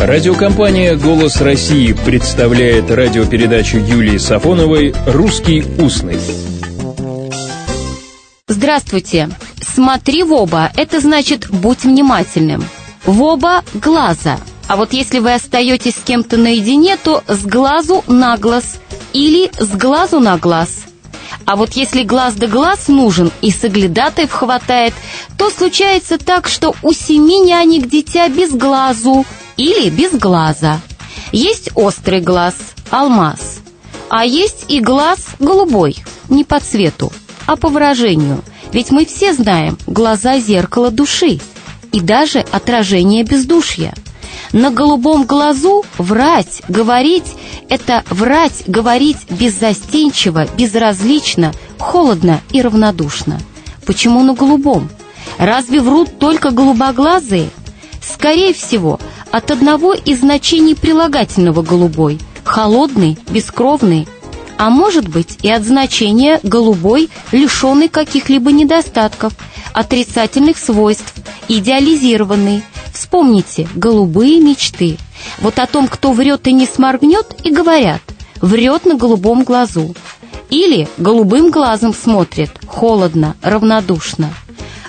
Радиокомпания «Голос России» представляет радиопередачу Юлии Сафоновой «Русский устный». Здравствуйте. Смотри в оба. Это значит «будь внимательным». В оба глаза. А вот если вы остаетесь с кем-то наедине, то с глазу на глаз или с глазу на глаз. А вот если глаз да глаз нужен и соглядатаев хватает, то случается так, что у семи нянек дитя без глазу или без глаза. Есть острый глаз, алмаз, а есть и глаз голубой, не по цвету, а по выражению. Ведь мы все знаем, глаза – зеркало души и даже отражение бездушья. На голубом глазу врать, говорить – это врать, говорить беззастенчиво, безразлично, холодно и равнодушно. Почему на голубом? Разве врут только голубоглазые? Скорее всего, от одного из значений прилагательного «голубой» – холодный, бескровный, а может быть и от значения «голубой», лишенный каких-либо недостатков, отрицательных свойств, идеализированный. Вспомните «голубые мечты». Вот о том, кто врет и не сморгнет, и говорят «врет на голубом глазу». Или голубым глазом смотрит, холодно, равнодушно.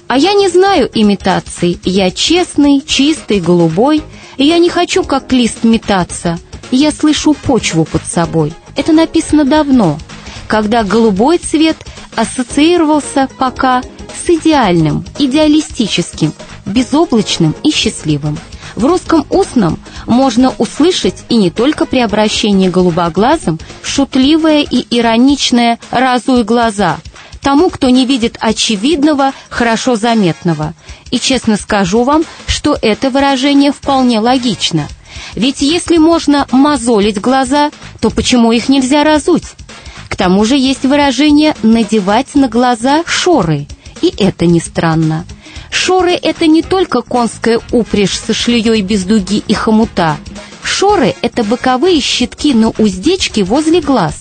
А я не знаю имитаций, я честный, чистый, голубой – я не хочу, как лист, метаться. Я слышу почву под собой. Это написано давно, когда голубой цвет ассоциировался пока с идеальным, идеалистическим, безоблачным и счастливым. В русском устном можно услышать и не только при обращении голубоглазым шутливое и ироничное «разуй глаза», тому, кто не видит очевидного, хорошо заметного. И честно скажу вам, что это выражение вполне логично. Ведь если можно мозолить глаза, то почему их нельзя разуть? К тому же есть выражение «надевать на глаза шоры», и это не странно. Шоры – это не только конская упряжь со шлеей без дуги и хомута. Шоры – это боковые щитки на уздечке возле глаз,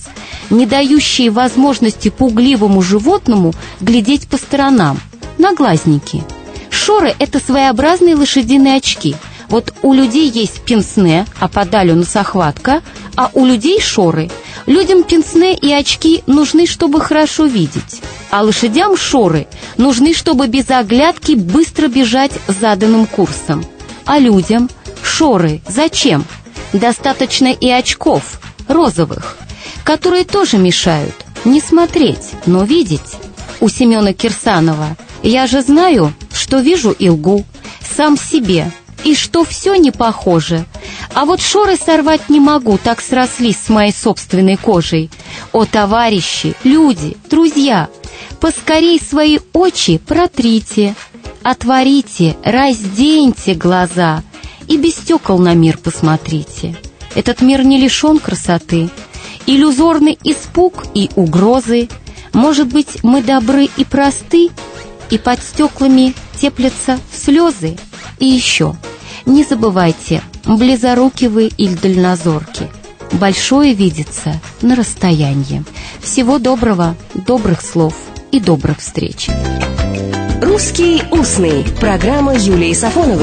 не дающие возможности пугливому животному глядеть по сторонам, на глазники. Шоры – это своеобразные лошадиные очки. Вот у людей есть пенсне, а подалю носохватка, а у людей шоры. Людям пенсне и очки нужны, чтобы хорошо видеть, а лошадям шоры нужны, чтобы без оглядки быстро бежать заданным курсом. А людям шоры зачем? Достаточно и очков, розовых которые тоже мешают. Не смотреть, но видеть. У Семена Кирсанова «Я же знаю, что вижу и лгу, сам себе, и что все не похоже. А вот шоры сорвать не могу, так срослись с моей собственной кожей. О, товарищи, люди, друзья, поскорей свои очи протрите, отворите, разденьте глаза и без стекол на мир посмотрите. Этот мир не лишен красоты, иллюзорный испуг и угрозы. Может быть, мы добры и просты, и под стеклами теплятся слезы. И еще, не забывайте, близоруки вы или дальнозорки. Большое видится на расстоянии. Всего доброго, добрых слов и добрых встреч. «Русский устный» – программа Юлии Сафоновой.